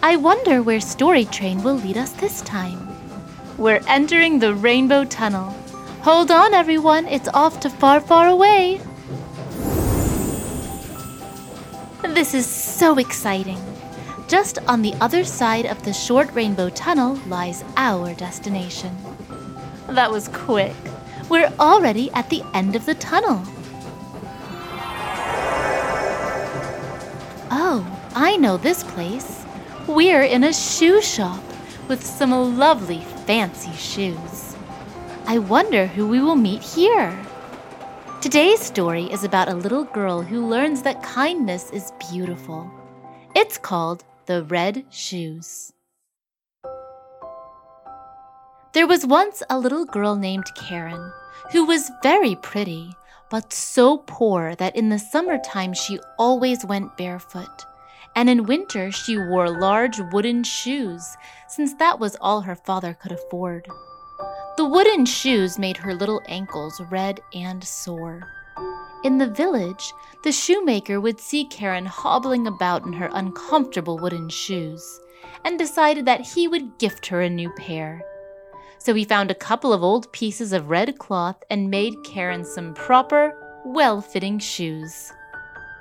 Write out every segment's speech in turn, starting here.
I wonder where Story Train will lead us this time. We're entering the Rainbow Tunnel. Hold on, everyone, it's off to far, far away. This is so exciting. Just on the other side of the short rainbow tunnel lies our destination. That was quick. We're already at the end of the tunnel. Oh, I know this place. We're in a shoe shop with some lovely fancy shoes. I wonder who we will meet here. Today's story is about a little girl who learns that kindness is beautiful. It's called The Red Shoes. There was once a little girl named Karen who was very pretty, but so poor that in the summertime she always went barefoot and in winter she wore large wooden shoes, since that was all her father could afford. The wooden shoes made her little ankles red and sore. In the village, the shoemaker would see Karen hobbling about in her uncomfortable wooden shoes and decided that he would gift her a new pair. So he found a couple of old pieces of red cloth and made Karen some proper, well fitting shoes.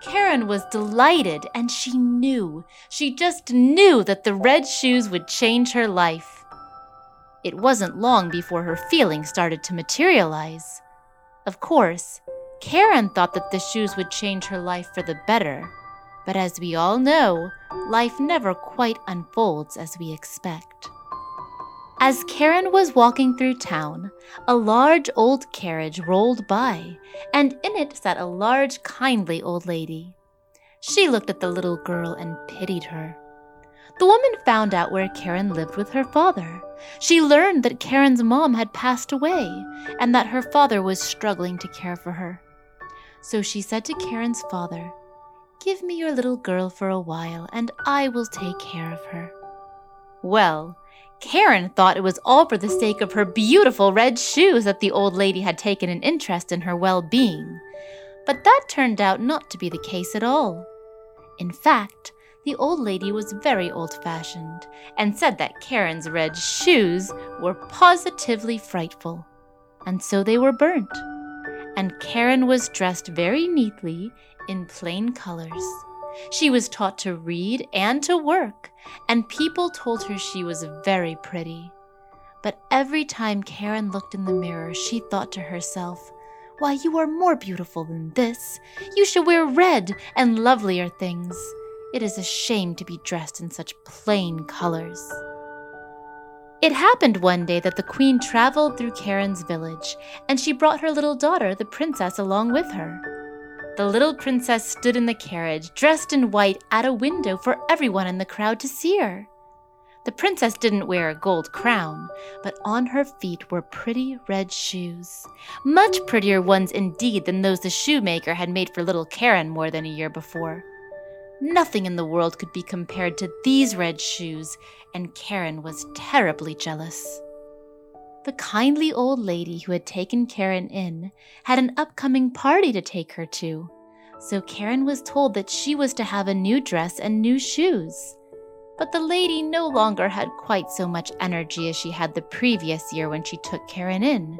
Karen was delighted, and she knew, she just knew that the red shoes would change her life. It wasn't long before her feelings started to materialize. Of course, Karen thought that the shoes would change her life for the better, but as we all know, life never quite unfolds as we expect. As Karen was walking through town, a large old carriage rolled by, and in it sat a large, kindly old lady. She looked at the little girl and pitied her. The woman found out where Karen lived with her father. She learned that Karen's mom had passed away and that her father was struggling to care for her. So she said to Karen's father, Give me your little girl for a while, and I will take care of her. Well, Karen thought it was all for the sake of her beautiful red shoes that the old lady had taken an interest in her well being. But that turned out not to be the case at all. In fact, the old lady was very old fashioned and said that Karen's red shoes were positively frightful. And so they were burnt. And Karen was dressed very neatly in plain colors. She was taught to read and to work, and people told her she was very pretty. But every time Karen looked in the mirror, she thought to herself, Why, you are more beautiful than this. You should wear red and lovelier things. It is a shame to be dressed in such plain colors. It happened one day that the queen traveled through Karen's village, and she brought her little daughter, the princess, along with her. The little princess stood in the carriage, dressed in white, at a window for everyone in the crowd to see her. The princess didn't wear a gold crown, but on her feet were pretty red shoes. Much prettier ones indeed than those the shoemaker had made for little Karen more than a year before. Nothing in the world could be compared to these red shoes, and Karen was terribly jealous. The kindly old lady who had taken Karen in had an upcoming party to take her to, so Karen was told that she was to have a new dress and new shoes. But the lady no longer had quite so much energy as she had the previous year when she took Karen in.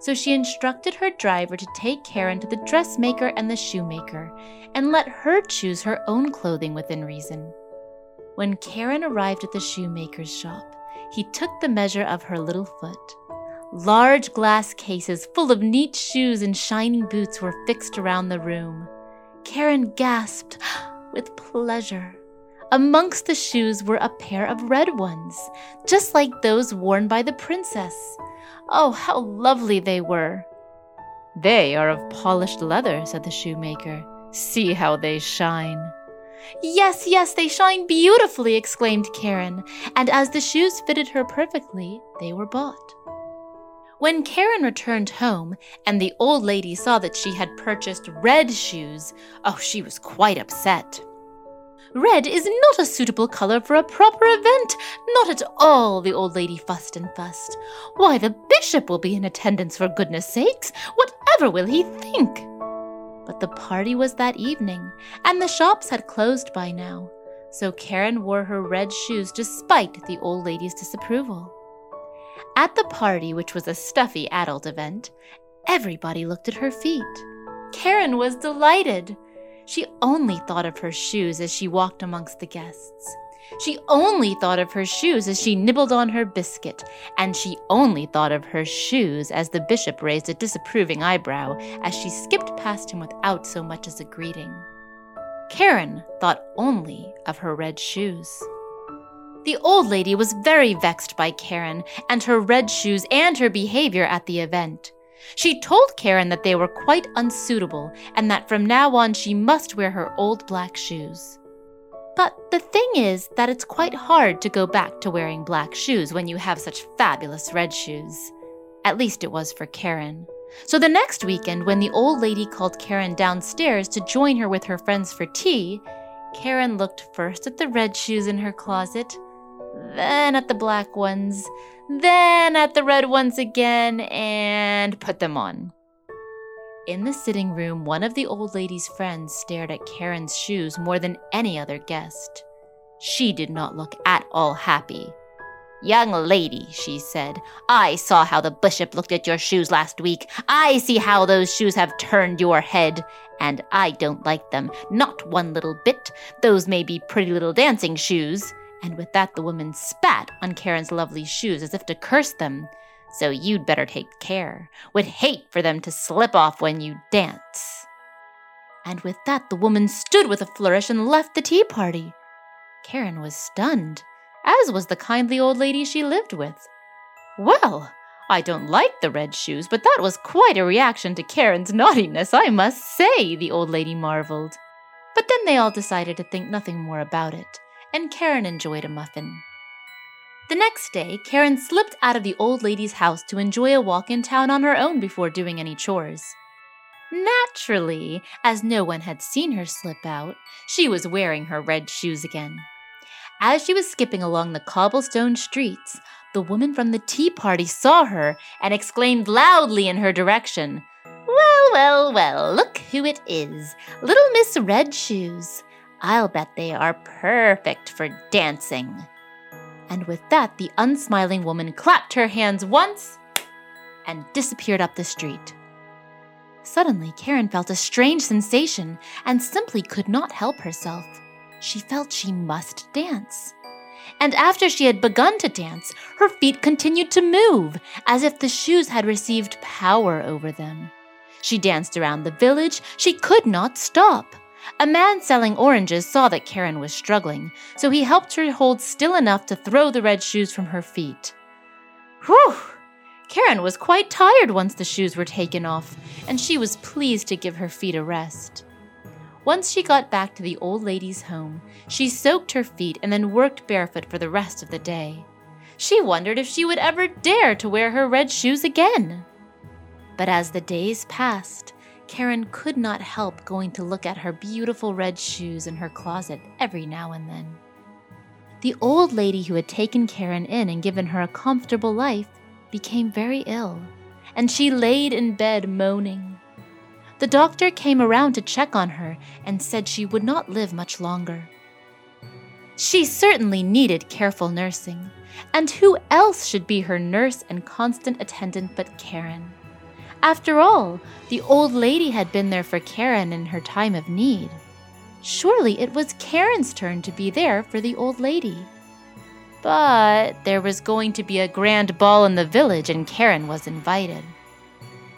So she instructed her driver to take Karen to the dressmaker and the shoemaker and let her choose her own clothing within reason. When Karen arrived at the shoemaker's shop, he took the measure of her little foot. Large glass cases full of neat shoes and shining boots were fixed around the room. Karen gasped with pleasure. Amongst the shoes were a pair of red ones, just like those worn by the princess. Oh, how lovely they were! They are of polished leather, said the shoemaker. See how they shine. Yes, yes, they shine beautifully, exclaimed Karen, and as the shoes fitted her perfectly, they were bought. When Karen returned home and the old lady saw that she had purchased red shoes, oh, she was quite upset. Red is not a suitable color for a proper event. Not at all, the old lady fussed and fussed. Why, the bishop will be in attendance for goodness sakes. Whatever will he think? But the party was that evening, and the shops had closed by now, so Karen wore her red shoes despite the old lady's disapproval. At the party, which was a stuffy adult event, everybody looked at her feet. Karen was delighted. She only thought of her shoes as she walked amongst the guests. She only thought of her shoes as she nibbled on her biscuit, and she only thought of her shoes as the bishop raised a disapproving eyebrow as she skipped past him without so much as a greeting. Karen thought only of her red shoes. The old lady was very vexed by Karen and her red shoes and her behavior at the event. She told Karen that they were quite unsuitable and that from now on she must wear her old black shoes. But the thing is that it's quite hard to go back to wearing black shoes when you have such fabulous red shoes. At least it was for Karen. So the next weekend, when the old lady called Karen downstairs to join her with her friends for tea, Karen looked first at the red shoes in her closet, then at the black ones, then at the red ones again, and put them on. In the sitting room, one of the old lady's friends stared at Karen's shoes more than any other guest. She did not look at all happy. Young lady, she said, I saw how the bishop looked at your shoes last week. I see how those shoes have turned your head, and I don't like them, not one little bit. Those may be pretty little dancing shoes. And with that, the woman spat on Karen's lovely shoes as if to curse them. So you'd better take care. Would hate for them to slip off when you dance. And with that, the woman stood with a flourish and left the tea party. Karen was stunned, as was the kindly old lady she lived with. Well, I don't like the red shoes, but that was quite a reaction to Karen's naughtiness, I must say, the old lady marveled. But then they all decided to think nothing more about it and Karen enjoyed a muffin. The next day, Karen slipped out of the old lady's house to enjoy a walk in town on her own before doing any chores. Naturally, as no one had seen her slip out, she was wearing her red shoes again. As she was skipping along the cobblestone streets, the woman from the tea party saw her and exclaimed loudly in her direction, Well, well, well, look who it is Little Miss Red Shoes. I'll bet they are perfect for dancing. And with that, the unsmiling woman clapped her hands once and disappeared up the street. Suddenly, Karen felt a strange sensation and simply could not help herself. She felt she must dance. And after she had begun to dance, her feet continued to move, as if the shoes had received power over them. She danced around the village, she could not stop. A man selling oranges saw that Karen was struggling, so he helped her hold still enough to throw the red shoes from her feet. Whew! Karen was quite tired once the shoes were taken off, and she was pleased to give her feet a rest. Once she got back to the old lady's home, she soaked her feet and then worked barefoot for the rest of the day. She wondered if she would ever dare to wear her red shoes again. But as the days passed, Karen could not help going to look at her beautiful red shoes in her closet every now and then. The old lady who had taken Karen in and given her a comfortable life became very ill, and she laid in bed moaning. The doctor came around to check on her and said she would not live much longer. She certainly needed careful nursing, and who else should be her nurse and constant attendant but Karen? After all, the old lady had been there for Karen in her time of need. Surely it was Karen's turn to be there for the old lady. But there was going to be a grand ball in the village, and Karen was invited.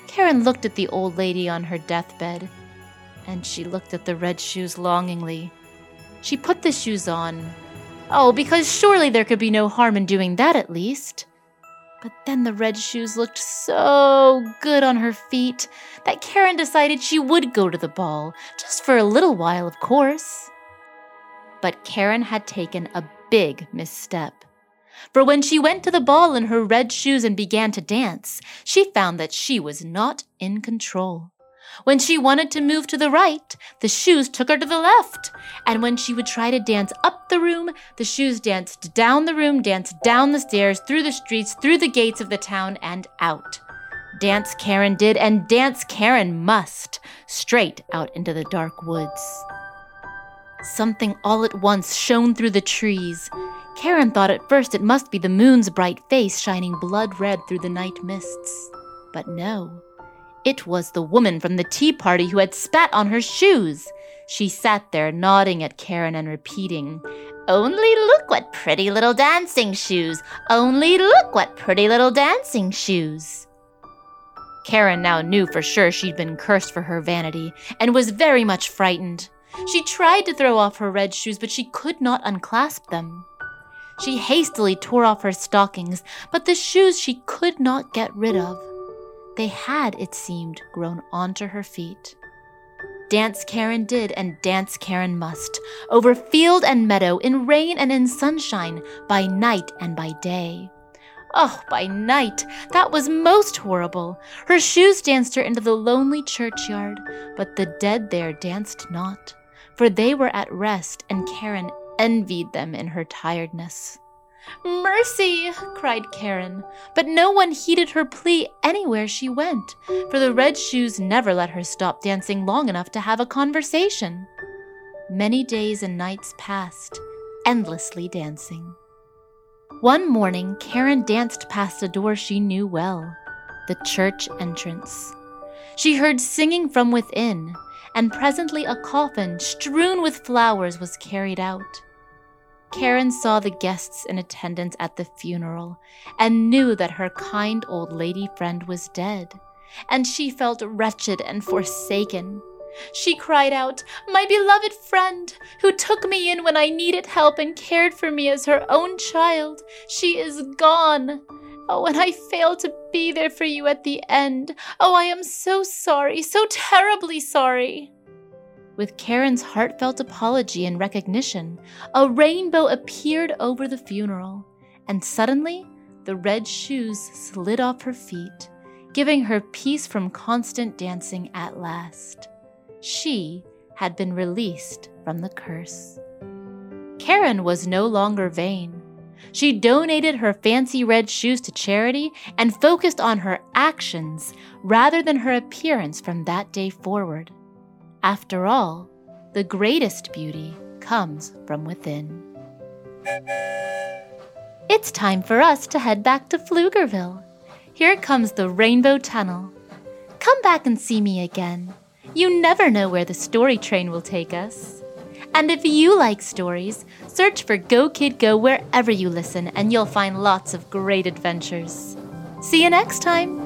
Karen looked at the old lady on her deathbed, and she looked at the red shoes longingly. She put the shoes on. Oh, because surely there could be no harm in doing that at least. But then the red shoes looked so good on her feet that Karen decided she would go to the ball, just for a little while, of course. But Karen had taken a big misstep. For when she went to the ball in her red shoes and began to dance, she found that she was not in control. When she wanted to move to the right, the shoes took her to the left. And when she would try to dance up the room, the shoes danced down the room, danced down the stairs, through the streets, through the gates of the town, and out. Dance Karen did, and dance Karen must, straight out into the dark woods. Something all at once shone through the trees. Karen thought at first it must be the moon's bright face shining blood red through the night mists. But no, it was the woman from the tea party who had spat on her shoes. She sat there nodding at Karen and repeating, Only look what pretty little dancing shoes! Only look what pretty little dancing shoes! Karen now knew for sure she'd been cursed for her vanity and was very much frightened. She tried to throw off her red shoes, but she could not unclasp them. She hastily tore off her stockings, but the shoes she could not get rid of. They had, it seemed, grown onto her feet. Dance Karen did, and dance Karen must, over field and meadow, in rain and in sunshine, by night and by day. Oh, by night, that was most horrible. Her shoes danced her into the lonely churchyard, but the dead there danced not, for they were at rest, and Karen envied them in her tiredness. Mercy! cried Karen, but no one heeded her plea anywhere she went, for the red shoes never let her stop dancing long enough to have a conversation. Many days and nights passed, endlessly dancing. One morning, Karen danced past a door she knew well the church entrance. She heard singing from within, and presently a coffin strewn with flowers was carried out. Karen saw the guests in attendance at the funeral and knew that her kind old lady friend was dead, and she felt wretched and forsaken. She cried out, My beloved friend, who took me in when I needed help and cared for me as her own child, she is gone. Oh, and I failed to be there for you at the end. Oh, I am so sorry, so terribly sorry. With Karen's heartfelt apology and recognition, a rainbow appeared over the funeral, and suddenly the red shoes slid off her feet, giving her peace from constant dancing at last. She had been released from the curse. Karen was no longer vain. She donated her fancy red shoes to charity and focused on her actions rather than her appearance from that day forward. After all, the greatest beauty comes from within. It's time for us to head back to Pflugerville. Here comes the Rainbow Tunnel. Come back and see me again. You never know where the story train will take us. And if you like stories, search for Go Kid Go wherever you listen, and you'll find lots of great adventures. See you next time!